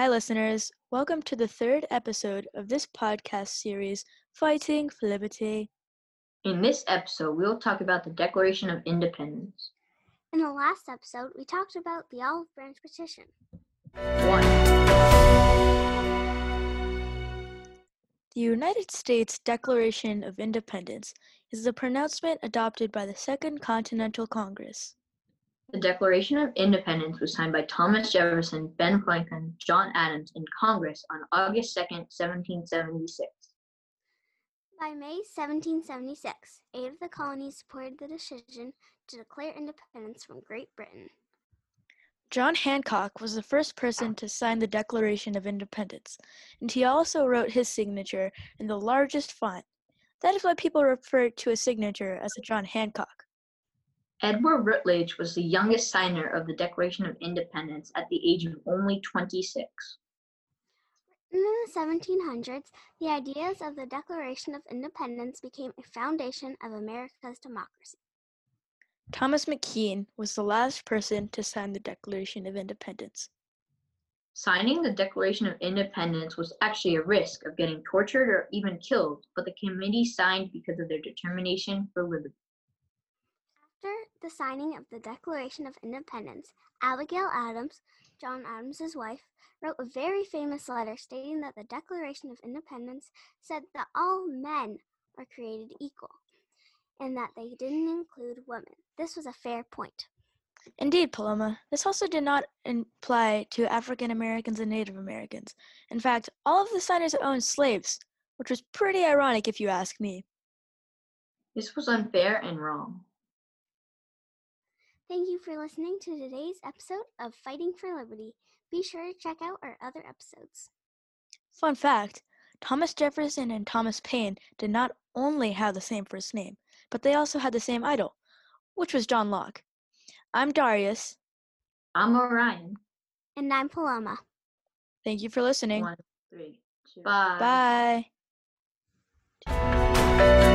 Hi, listeners. Welcome to the third episode of this podcast series, Fighting for Liberty. In this episode, we'll talk about the Declaration of Independence. In the last episode, we talked about the Olive Branch Petition. 1. The United States Declaration of Independence is the pronouncement adopted by the Second Continental Congress. The Declaration of Independence was signed by Thomas Jefferson, Ben Franklin, John Adams, in Congress on August 2, 1776. By May 1776, eight of the colonies supported the decision to declare independence from Great Britain. John Hancock was the first person to sign the Declaration of Independence, and he also wrote his signature in the largest font. That is why people refer to a signature as a John Hancock. Edward Rutledge was the youngest signer of the Declaration of Independence at the age of only 26. In the 1700s, the ideas of the Declaration of Independence became a foundation of America's democracy. Thomas McKean was the last person to sign the Declaration of Independence. Signing the Declaration of Independence was actually a risk of getting tortured or even killed, but the committee signed because of their determination for liberty. After the signing of the Declaration of Independence, Abigail Adams, John Adams's wife, wrote a very famous letter stating that the Declaration of Independence said that all men are created equal and that they didn't include women. This was a fair point. Indeed, Paloma. This also did not apply to African Americans and Native Americans. In fact, all of the signers owned slaves, which was pretty ironic if you ask me. This was unfair and wrong. Thank you for listening to today's episode of Fighting for Liberty. Be sure to check out our other episodes. Fun fact Thomas Jefferson and Thomas Paine did not only have the same first name, but they also had the same idol, which was John Locke. I'm Darius. I'm Orion. And I'm Paloma. Thank you for listening. One, three, two. Bye. Bye.